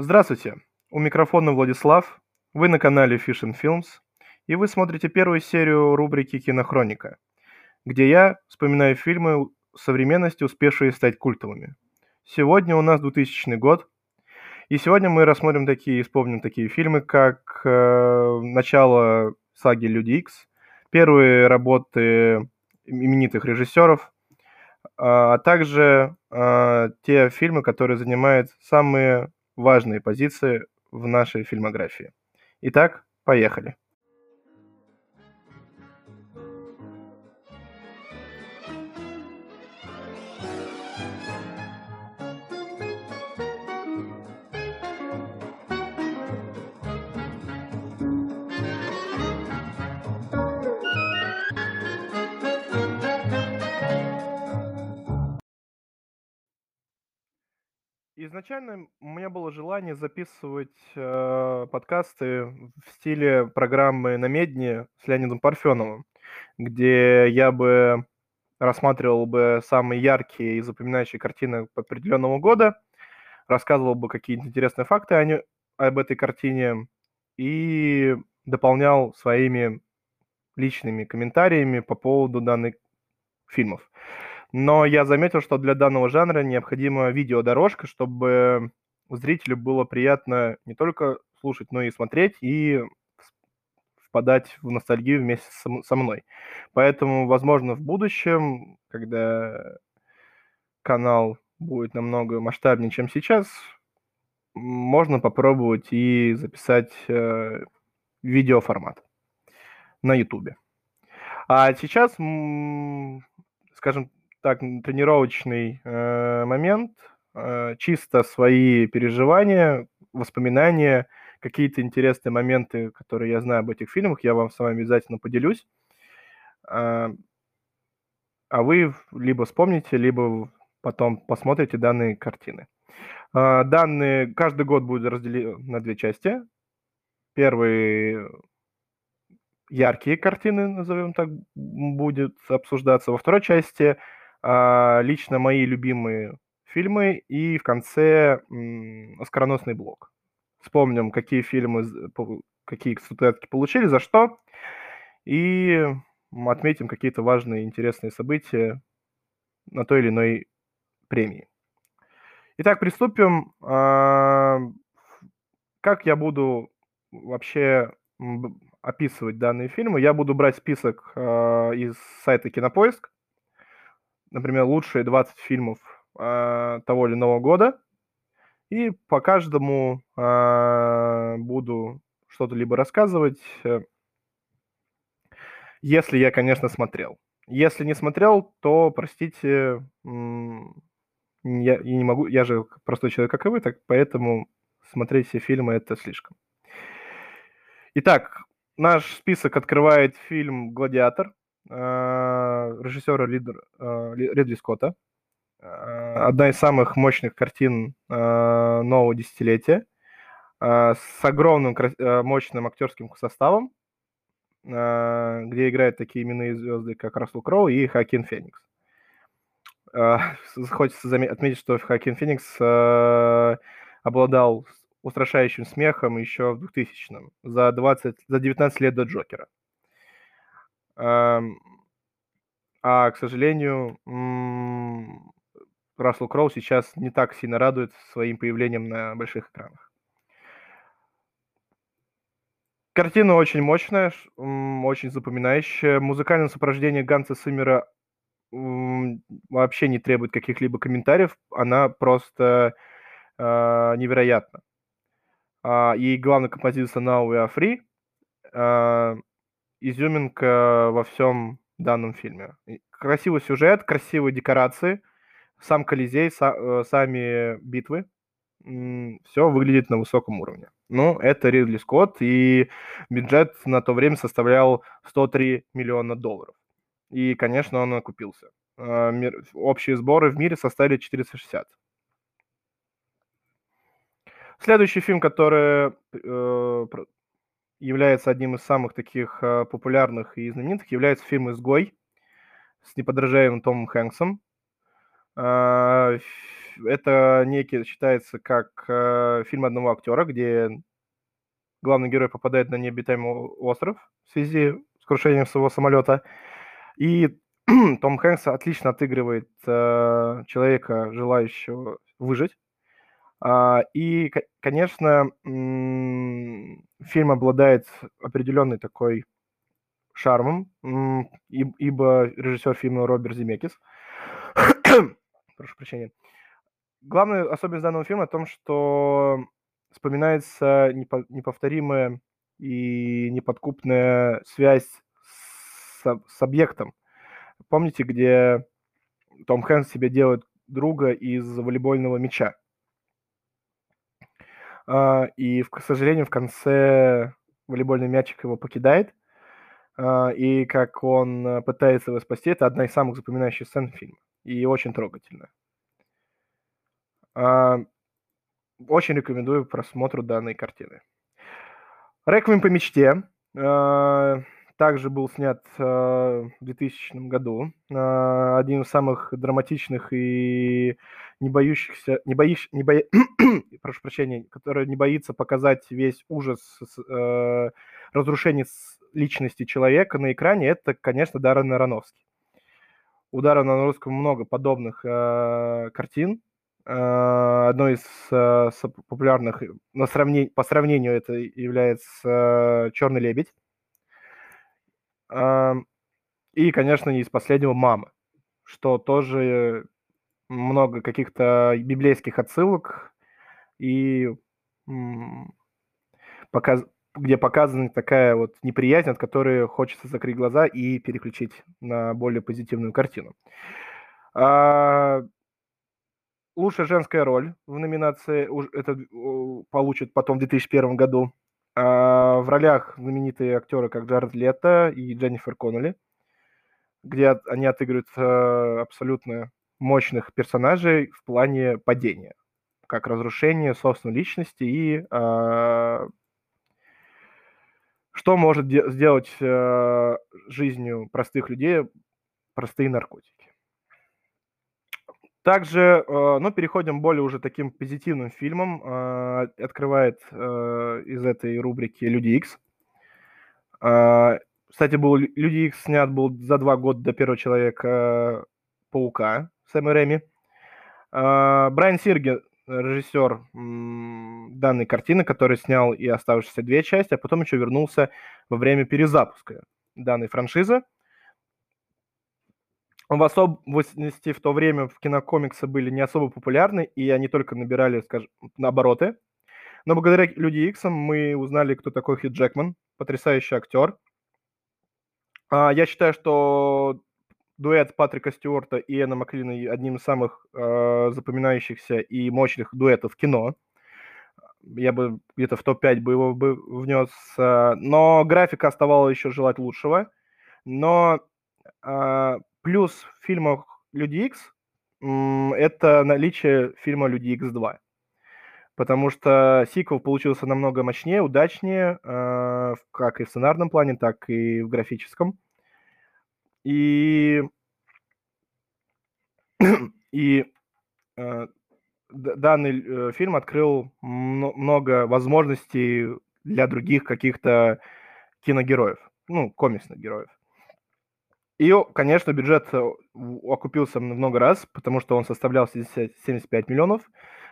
Здравствуйте, у микрофона Владислав, вы на канале Fish and Films, и вы смотрите первую серию рубрики «Кинохроника», где я вспоминаю фильмы современности, успевшие стать культовыми. Сегодня у нас 2000 год, и сегодня мы рассмотрим такие, вспомним такие фильмы, как э, начало саги Люди Икс, первые работы именитых режиссеров, а также э, те фильмы, которые занимают самые важные позиции в нашей фильмографии. Итак, поехали. Изначально у меня было желание записывать э, подкасты в стиле программы «На медне» с Леонидом Парфеновым, где я бы рассматривал бы самые яркие и запоминающие картины определенного года, рассказывал бы какие-то интересные факты о не, об этой картине и дополнял своими личными комментариями по поводу данных фильмов. Но я заметил, что для данного жанра необходима видеодорожка, чтобы зрителю было приятно не только слушать, но и смотреть, и впадать в ностальгию вместе со мной. Поэтому, возможно, в будущем, когда канал будет намного масштабнее, чем сейчас, можно попробовать и записать э, видеоформат на YouTube. А сейчас, скажем, так, тренировочный э, момент, э, чисто свои переживания, воспоминания, какие-то интересные моменты, которые я знаю об этих фильмах, я вам с вами обязательно поделюсь. Э, а вы либо вспомните, либо потом посмотрите данные картины. Э, данные каждый год будут разделены на две части. Первый яркие картины, назовем так, будет обсуждаться. Во второй части лично мои любимые фильмы и в конце оскароносный блок. Вспомним, какие фильмы, какие статуэтки получили, за что, и отметим какие-то важные, интересные события на той или иной премии. Итак, приступим. А, как я буду вообще описывать данные фильмы? Я буду брать список а, из сайта Кинопоиск, например, лучшие 20 фильмов э, того или иного года, и по каждому э, буду что-то либо рассказывать, э, если я, конечно, смотрел. Если не смотрел, то, простите, я, я не могу, я же простой человек, как и вы, так поэтому смотреть все фильмы это слишком. Итак, наш список открывает фильм «Гладиатор», режиссера э, Ридли Скотта. Э, одна из самых мощных картин нового десятилетия с огромным мощным актерским составом, где играют такие именные звезды, как Рассел Кроу и Хакин Феникс. Хочется отметить, что Хакин Феникс обладал устрашающим смехом еще в 2000-м, за, 20, за 19 лет до Джокера. А, к сожалению, Рассел Кроу сейчас не так сильно радует своим появлением на больших экранах. Картина очень мощная, очень запоминающая. Музыкальное сопровождение Ганса Симмера вообще не требует каких-либо комментариев. Она просто э, невероятна. А, и главная композиция Now We Are Free а, изюминка во всем данном фильме. Красивый сюжет, красивые декорации, сам Колизей, са, э, сами битвы. Все выглядит на высоком уровне. Ну, это Ридли Скотт, и бюджет на то время составлял 103 миллиона долларов. И, конечно, он окупился. А, общие сборы в мире составили 460. Следующий фильм, который э, является одним из самых таких э, популярных и знаменитых, является фильм «Изгой» с неподражаемым Томом Хэнксом. А, это некий считается как э, фильм одного актера, где главный герой попадает на необитаемый остров в связи с крушением своего самолета. И Том Хэнкс отлично отыгрывает э, человека, желающего выжить. А, и, конечно, фильм обладает определенной такой шармом, ибо режиссер фильма Роберт Земекис. Прошу прощения. Главная особенность данного фильма в том, что вспоминается неповторимая и неподкупная связь с, с объектом. Помните, где Том Хэнкс себе делает друга из волейбольного мяча? А, и, к сожалению, в конце волейбольный мячик его покидает, а, и как он э, пытается его спасти, это одна из самых запоминающих сцен фильма, и очень трогательная. А, очень рекомендую просмотру данной картины. «Реквием по мечте» также был снят в 2000 году. Одним из самых драматичных и не боющихся, не боишь, не боя... прошу прощения, который не боится показать весь ужас э, разрушения личности человека на экране, это, конечно, Даррен Аронофский. У Даррена Аронофского много подобных э, картин. Э, одной из э, популярных на сравнение, по сравнению это является э, «Черный лебедь». Э, и, конечно, из последнего «Мама», что тоже много каких-то библейских отсылок и показ... где показана такая вот неприязнь, от которой хочется закрыть глаза и переключить на более позитивную картину. А... Лучшая женская роль в номинации это получит потом в 2001 году. А в ролях знаменитые актеры, как Джаред Лето и Дженнифер Коннелли, где они отыгрывают э, абсолютно мощных персонажей в плане падения, как разрушение собственной личности и э, что может де- сделать э, жизнью простых людей простые наркотики. Также, э, ну, переходим более уже таким позитивным фильмом. Э, открывает э, из этой рубрики «Люди Икс». Э, кстати, был «Люди Икс» снят был за два года до «Первого человека Паука», Сэма Рэми. А, Брайан Сирги, режиссер данной картины, который снял и оставшиеся две части, а потом еще вернулся во время перезапуска данной франшизы. В особенности в то время в кинокомиксы были не особо популярны, и они только набирали, скажем, обороты. Но благодаря Люди Иксам мы узнали, кто такой Хит Джекман, потрясающий актер. А, я считаю, что дуэт Патрика Стюарта и Энна Маклина одним из самых э, запоминающихся и мощных дуэтов кино. Я бы где-то в топ-5 бы его бы внес. Э, но графика оставала еще желать лучшего. Но э, плюс в фильмах Люди Икс это наличие фильма Люди Икс 2. Потому что сиквел получился намного мощнее, удачнее, э, как и в сценарном плане, так и в графическом. И, и э, данный э, фильм открыл много возможностей для других каких-то киногероев, ну, комиксных героев. И, конечно, бюджет э, окупился много раз, потому что он составлял 75 миллионов,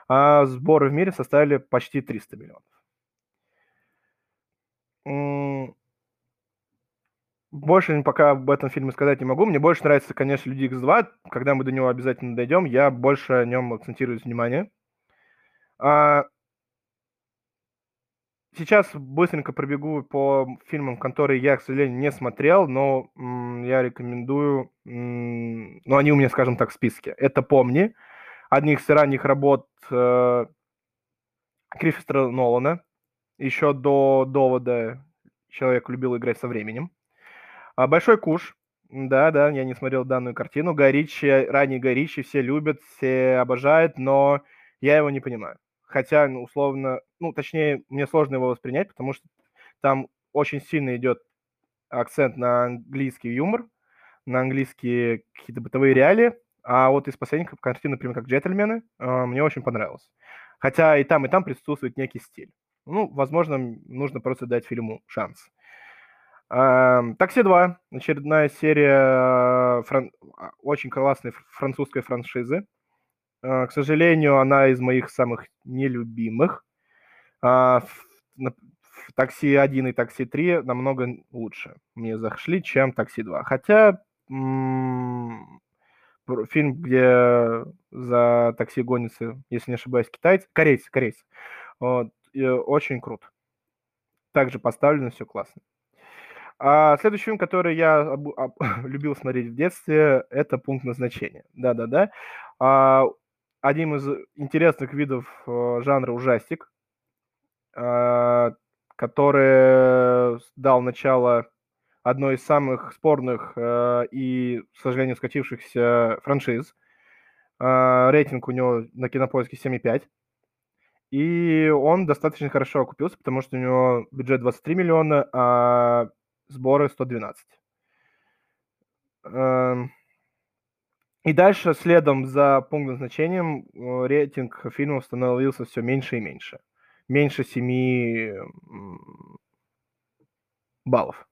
а сборы в мире составили почти 300 миллионов. Больше пока об этом фильме сказать не могу. Мне больше нравится, конечно, Люди X2. Когда мы до него обязательно дойдем, я больше о нем акцентирую внимание. А... Сейчас быстренько пробегу по фильмам, которые я, к сожалению, не смотрел, но м, я рекомендую, м, но они у меня, скажем так, в списке. Это «Помни», одних из ранних работ э, Кристофера Нолана, еще до «Довода» человек любил играть со временем. А, Большой куш. Да, да, я не смотрел данную картину. Горичи, ранний Горичи все любят, все обожают, но я его не понимаю. Хотя, ну, условно, ну, точнее, мне сложно его воспринять, потому что там очень сильно идет акцент на английский юмор, на английские какие-то бытовые реалии, А вот из последних картин, например, как «Джентльмены», а, мне очень понравилось. Хотя и там, и там присутствует некий стиль. Ну, возможно, нужно просто дать фильму шанс. «Такси 2» – очередная серия фран... А, очень классной французской франшизы. К сожалению, она из моих самых нелюбимых. «Такси 1» и «Такси 3» намного лучше мне зашли, чем «Такси 2». Хотя фильм, где за такси гонится, если не ошибаюсь, китайцы, корейцы, корейцы. Вот, очень круто. Также поставлено, все классно. А следующий фильм, который я об, об, любил смотреть в детстве, это «Пункт назначения». Да-да-да. А, один из интересных видов э, жанра ужастик, а, который дал начало одной из самых спорных э, и, к сожалению, скатившихся франшиз. Э, рейтинг у него на кинопоиске 7,5. И он достаточно хорошо окупился, потому что у него бюджет 23 миллиона, а сборы 112. Эм, и дальше, следом за пункт назначением, э, рейтинг фильмов становился все меньше и меньше. Меньше 7 баллов.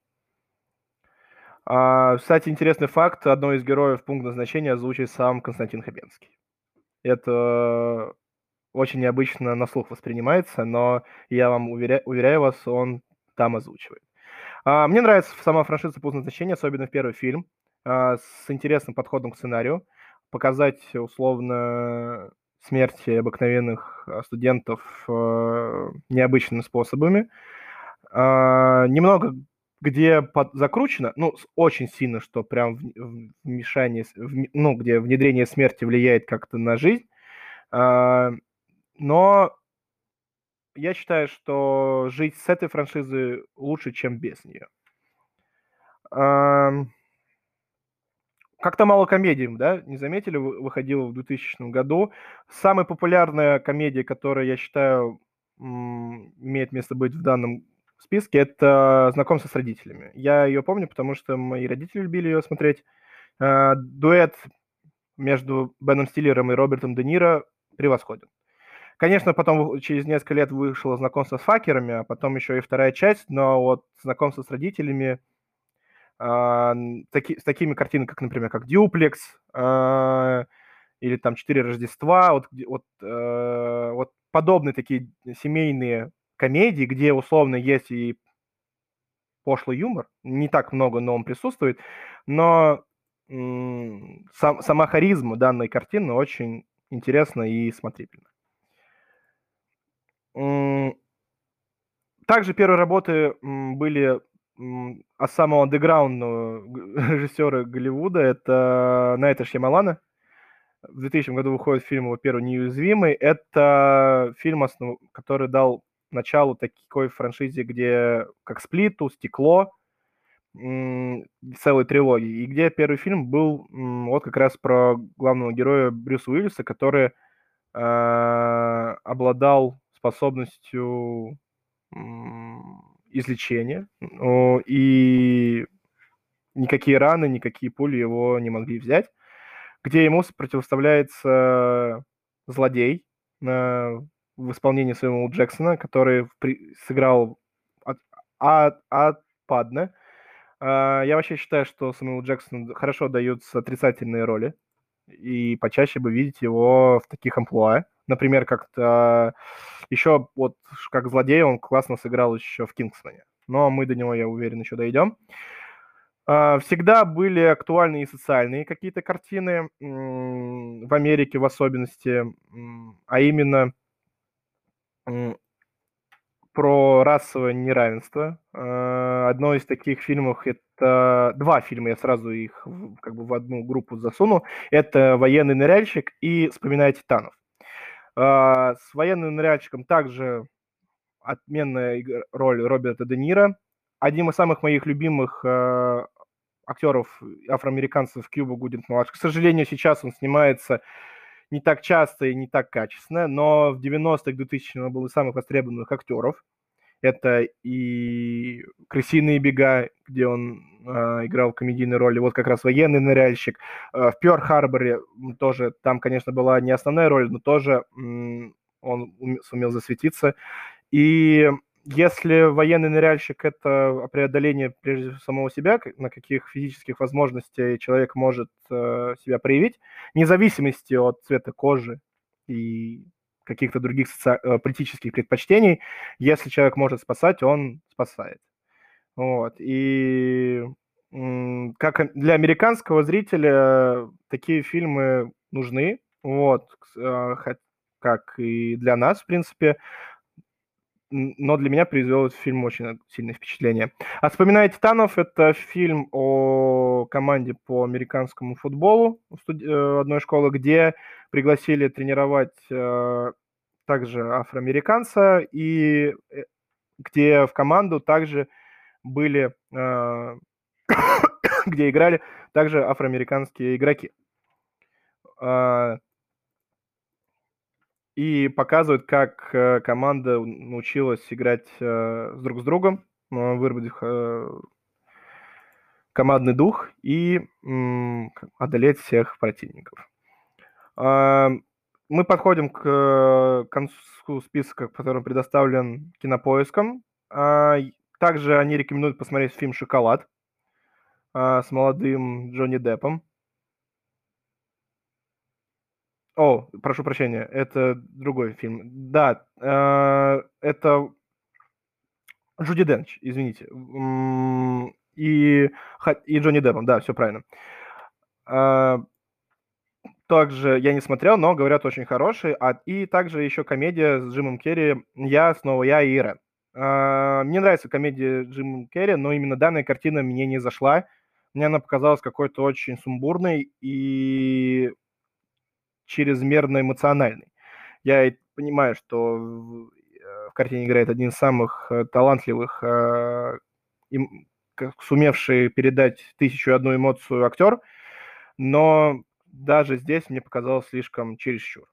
А, кстати, интересный факт. Одно из героев пункт назначения озвучивает сам Константин Хабенский. Это очень необычно на слух воспринимается, но я вам уверя... уверяю вас, он там озвучивает. А, мне нравится сама франшиза пункт назначения, особенно первый фильм, а, с интересным подходом к сценарию. Показать условно смерти обыкновенных а, студентов необычными способами. Немного где под, закручено, ну, очень сильно, что прям вмешание, в, ну, где внедрение смерти влияет как-то на жизнь. Но я считаю, что жить с этой франшизой лучше, чем без нее. Как-то мало комедий, да, не заметили, выходила в 2000 году. Самая популярная комедия, которая, я считаю, имеет место быть в данном списке, это «Знакомство с родителями». Я ее помню, потому что мои родители любили ее смотреть. А, дуэт между Беном Стиллером и Робертом Де Ниро превосходен. Конечно, потом через несколько лет вышло знакомство с факерами, а потом еще и вторая часть, но вот знакомство с родителями э, таки, с такими картинами, как, например, как «Дюплекс», э, или там «Четыре Рождества», вот, вот, э, вот подобные такие семейные комедий, где условно есть и пошлый юмор, не так много, но он присутствует, но сам, сама харизма данной картины очень интересна и смотрибельна. Также первые работы были от самого андеграундного режиссера Голливуда, это Найта Шьямалана. В 2000 году выходит фильм его первый «Неуязвимый». Это фильм, который дал началу такой франшизе, где как Сплиту, Стекло, целой трилогии, и где первый фильм был вот как раз про главного героя Брюса Уиллиса, который э, обладал способностью э, излечения, э, и никакие раны, никакие пули его не могли взять, где ему противоставляется злодей, э, в исполнении своего Джексона, который сыграл от, от, от Падне. Uh, я вообще считаю, что Сэмюэл Джексон хорошо даются отрицательные роли, и почаще бы видеть его в таких амплуа. Например, как-то еще вот как злодей он классно сыграл еще в Кингсмане. Но мы до него, я уверен, еще дойдем. Uh, всегда были актуальны и социальные какие-то картины, в Америке в особенности, а именно про расовое неравенство. Э, одно из таких фильмов это два фильма, я сразу их как бы в одну группу засуну. Это «Военный ныряльщик» и «Вспоминая титанов». Э, с «Военным ныряльщиком» также отменная роль Роберта Де Ниро. Одним из самых моих любимых э, актеров афроамериканцев Кьюба Гудинг младший. К сожалению, сейчас он снимается не так часто и не так качественно, но в 90-х, 2000-х он был из самых востребованных актеров. Это и «Крысиные бега», где он э, играл комедийные роли, вот как раз военный ныряльщик. Э, в Пёрл-Харборе тоже, там, конечно, была не основная роль, но тоже м, он сумел засветиться. И если военный ныряльщик – это преодоление прежде всего самого себя, на каких физических возможностей человек может э, себя проявить, вне зависимости от цвета кожи и каких-то других соци... Э, политических предпочтений, если человек может спасать, он спасает. Вот. И как для американского зрителя такие фильмы нужны, вот, э, как и для нас, в принципе, но для меня произвел этот фильм очень сильное впечатление. А «Вспоминая Титанов» — это фильм о команде по американскому футболу студ... Э, одной школы, где пригласили тренировать э, также афроамериканца, и э, где в команду также были, где играли также афроамериканские игроки. И показывают, как э, команда научилась играть э, друг с другом, э, выработав командный дух и одолеть всех противников. А, мы подходим к концу списка, который предоставлен кинопоиском. А, также они рекомендуют посмотреть фильм «Шоколад» с молодым Джонни Деппом. О, прошу прощения, это другой фильм. Да, э, это Джуди Денч, извините. И, и Джонни Деппом, да, все правильно. Э, также я не смотрел, но говорят очень хороший. А, и также еще комедия с Джимом Керри «Я, снова я и Ира». Э, мне нравится комедия Джима Керри, но именно данная картина мне не зашла. Мне она показалась какой-то очень сумбурной и чрезмерно эмоциональный. Я понимаю, что в э, картине играет один из самых э, талантливых, э, сумевший передать тысячу одну эмоцию актер, но даже здесь мне показалось слишком чересчур.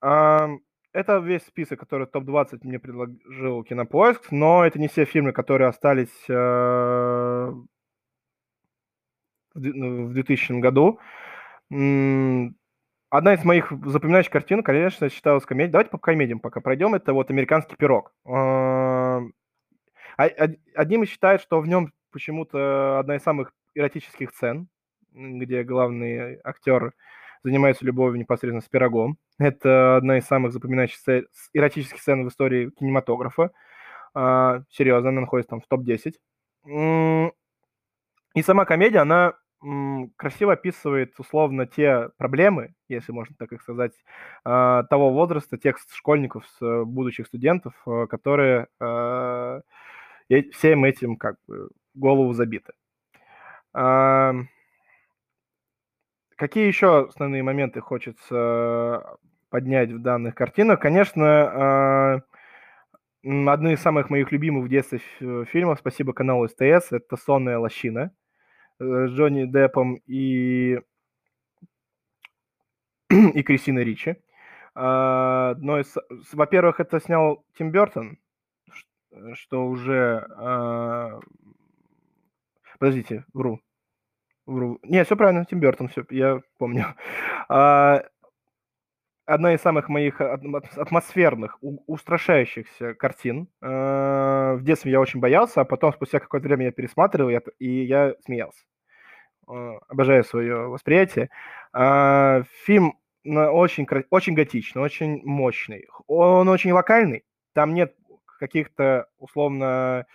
Это весь список, который топ-20 мне предложил Кинопоиск, но это не все фильмы, которые остались в 2000 году. Одна из моих запоминающих картин, конечно, считалась комедия. Давайте по комедиям пока пройдем. Это вот «Американский пирог». А, одним из считает, что в нем почему-то одна из самых эротических сцен, где главный актер занимается любовью непосредственно с пирогом. Это одна из самых запоминающихся эротических сцен в истории кинематографа. А, серьезно, она находится там в топ-10. И сама комедия, она красиво описывает условно те проблемы, если можно так их сказать, а, того возраста, тех школьников, э, будущих студентов, э, которые а, всем этим как бы голову забиты. Какие еще основные моменты хочется поднять в данных картинах? Конечно, одни из самых моих любимых в детстве фильмов, спасибо каналу СТС, это «Сонная лощина», Э, с Джонни Деппом и, и Кристиной Ричи. А, но, во-первых, это снял Тим Бертон, что уже... А, подождите, вру. Вру. Не, все правильно, Тим Бертон, все, я помню. А, одна из самых моих атмосферных, устрашающихся картин. В детстве я очень боялся, а потом спустя какое-то время я пересматривал, и я смеялся. Обожаю свое восприятие. Фильм очень, очень готичный, очень мощный. Он очень локальный. Там нет каких-то, условно,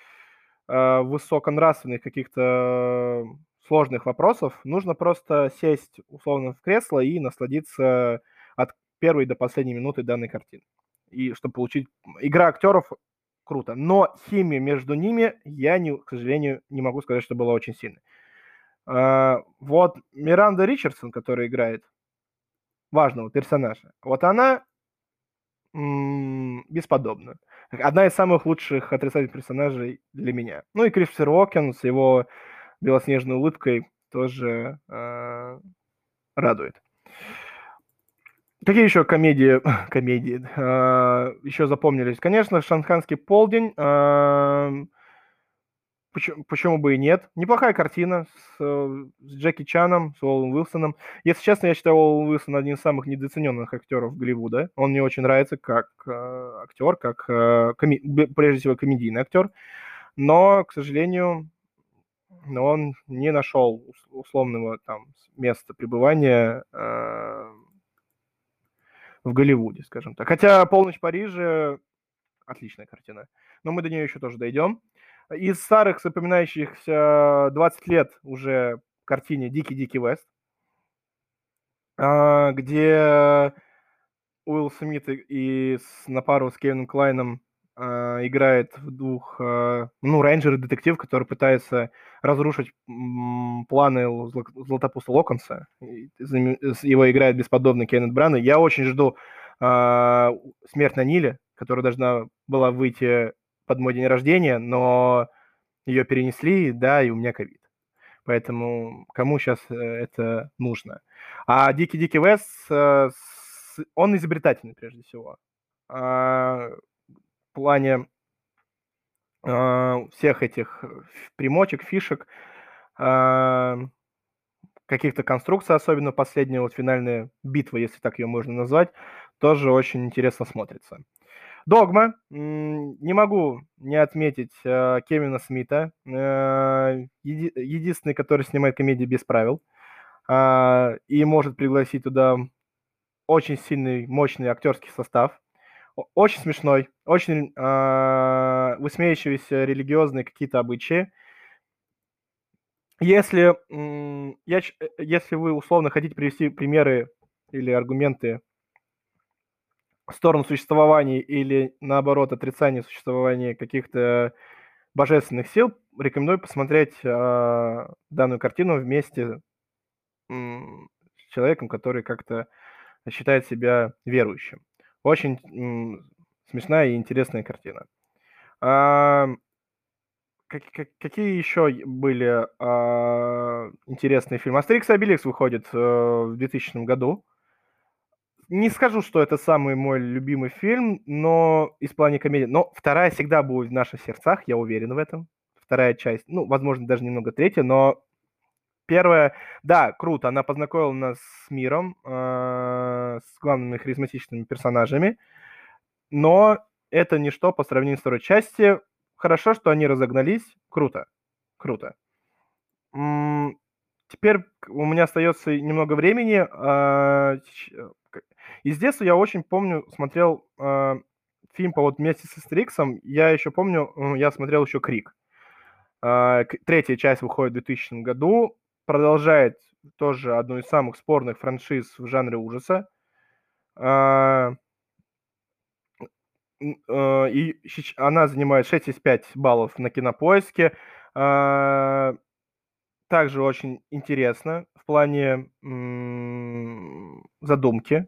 высоконравственных каких-то сложных вопросов. Нужно просто сесть, условно, в кресло и насладиться первой до последней минуты данной картины. И чтобы получить... Игра актеров круто, но химия между ними, я, не, к сожалению, не могу сказать, что была очень сильной. А, вот Миранда Ричардсон, которая играет важного персонажа, вот она бесподобна. Одна из самых лучших отрицательных персонажей для меня. Ну и Кристофер Уокен с его белоснежной улыбкой тоже э- радует. Какие еще комедии, комедии а, еще запомнились? Конечно, «Шанханский полдень». а, Почему, почему бы и нет? Неплохая картина с, э, с Джеки Чаном, с Уоллом Уилсоном. Если честно, я считаю Уолл Уилсон одним из самых недооцененных актеров Голливуда. Он мне очень нравится как э, актер, как э, коми... прежде всего комедийный актер. Но, к сожалению, он не нашел условного там места пребывания э, в Голливуде, скажем так. Хотя «Полночь в Париже» отличная картина. Но мы до нее еще тоже дойдем. Из старых запоминающихся 20 лет уже картине «Дикий-дикий Вест», а, где Уилл Смит и с, на пару с Кевином Клайном э, играет в двух, э, ну, рейнджер и детектив, который пытается разрушить планы Зло, Златопуста Локонса. Его играет бесподобный Кеннет Бран. Я очень жду э, «Смерть на Ниле», которая должна была выйти под мой день рождения, но ее перенесли, да, и у меня ковид. Поэтому кому сейчас э, это нужно? А Дикий-Дикий Вест, э, он изобретательный прежде всего. Плане а, всех этих примочек, фишек, а, каких-то конструкций, особенно последняя вот финальная битва, если так ее можно назвать, тоже очень интересно смотрится. Догма. Не могу не отметить э, Кевина Смита, э, еди, единственный, который снимает комедии без правил, э, и может пригласить туда очень сильный, мощный актерский состав. Очень смешной, очень э, высмеивающийся религиозные какие-то обычаи. Если, я, если вы условно хотите привести примеры или аргументы сторону существования или, наоборот, отрицание существования каких-то божественных сил, рекомендую посмотреть э, данную картину вместе э, с человеком, который как-то считает себя верующим. Очень смешная и интересная картина. А, как, как, какие еще были а, интересные фильмы? Астерикс и Обеликс выходит э, в 2000 году не скажу, что это самый мой любимый фильм, но из плане комедии. Но вторая всегда будет в наших сердцах, я уверен в этом. Вторая часть, ну, возможно, даже немного третья, но первая, да, круто, она познакомила нас с миром, э, с главными харизматичными персонажами, но это ничто по сравнению с второй частью. Хорошо, что они разогнались, круто, круто. Теперь у меня остается немного времени. А, из детства я очень помню, смотрел э, фильм по вот вместе с Астериксом. Я еще помню, я смотрел еще Крик. Э, третья часть выходит в 2000 году. Продолжает тоже одну из самых спорных франшиз в жанре ужаса. Э, э, и она занимает 6 из 5 баллов на кинопоиске. Э, также очень интересно в плане задумки.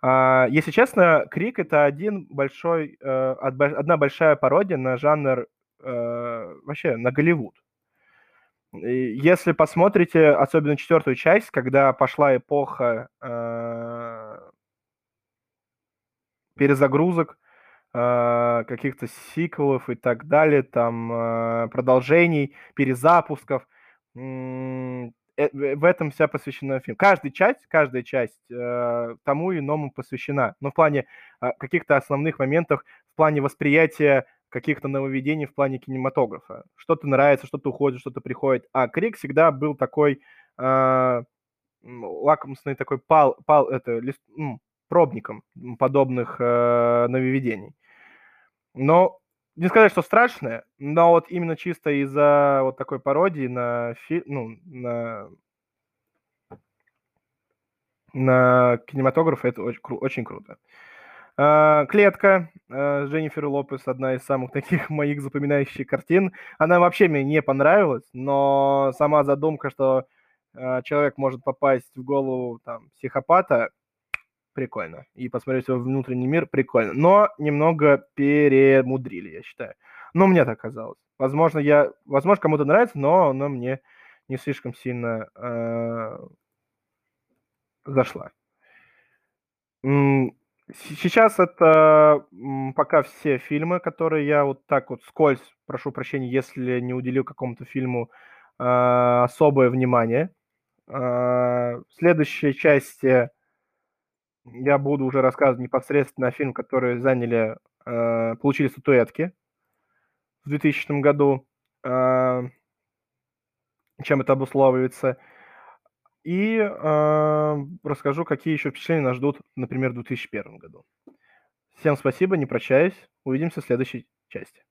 А, если честно, Крик это один большой, э, одна большая пародия на жанр э, вообще на Голливуд. Если посмотрите, особенно четвертую часть, когда пошла эпоха э, перезагрузок, каких-то сиквелов и так далее, там продолжений, перезапусков, Э, в этом вся посвящена фильм. Каждая часть, каждая часть э, тому иному посвящена. Но в плане э, каких-то основных моментов, в плане восприятия каких-то нововведений в плане кинематографа. Что-то нравится, что-то уходит, что-то приходит. А Крик всегда был такой э, лакомственный такой пал, пал это, лист, ну, пробником подобных э, нововведений. Но не сказать, что страшное, но вот именно чисто из-за вот такой пародии на фильм, ну, на на кинематограф это очень, очень круто. А, Клетка а, Дженнифер Лопес, одна из самых таких моих запоминающих картин. Она вообще мне не понравилась, но сама задумка, что а, человек может попасть в голову там психопата, прикольно. И посмотреть свой внутренний мир прикольно. Но немного перемудрили, я считаю. Но мне так казалось. Возможно, я, возможно, кому-то нравится, но она мне не слишком сильно э, зашла. Сейчас это, пока все фильмы, которые я вот так вот вскользь, прошу прощения, если не уделил какому-то фильму, а, особое внимание. А, в следующей части я буду уже рассказывать непосредственно о фильмах, которые заняли, а, получили статуэтки в 2000 году. А чем это обусловливается. И, а, расскажу, какие еще впечатления нас ждут, например, в 2001 году. Всем спасибо, не прощаюсь. Увидимся в следующей части.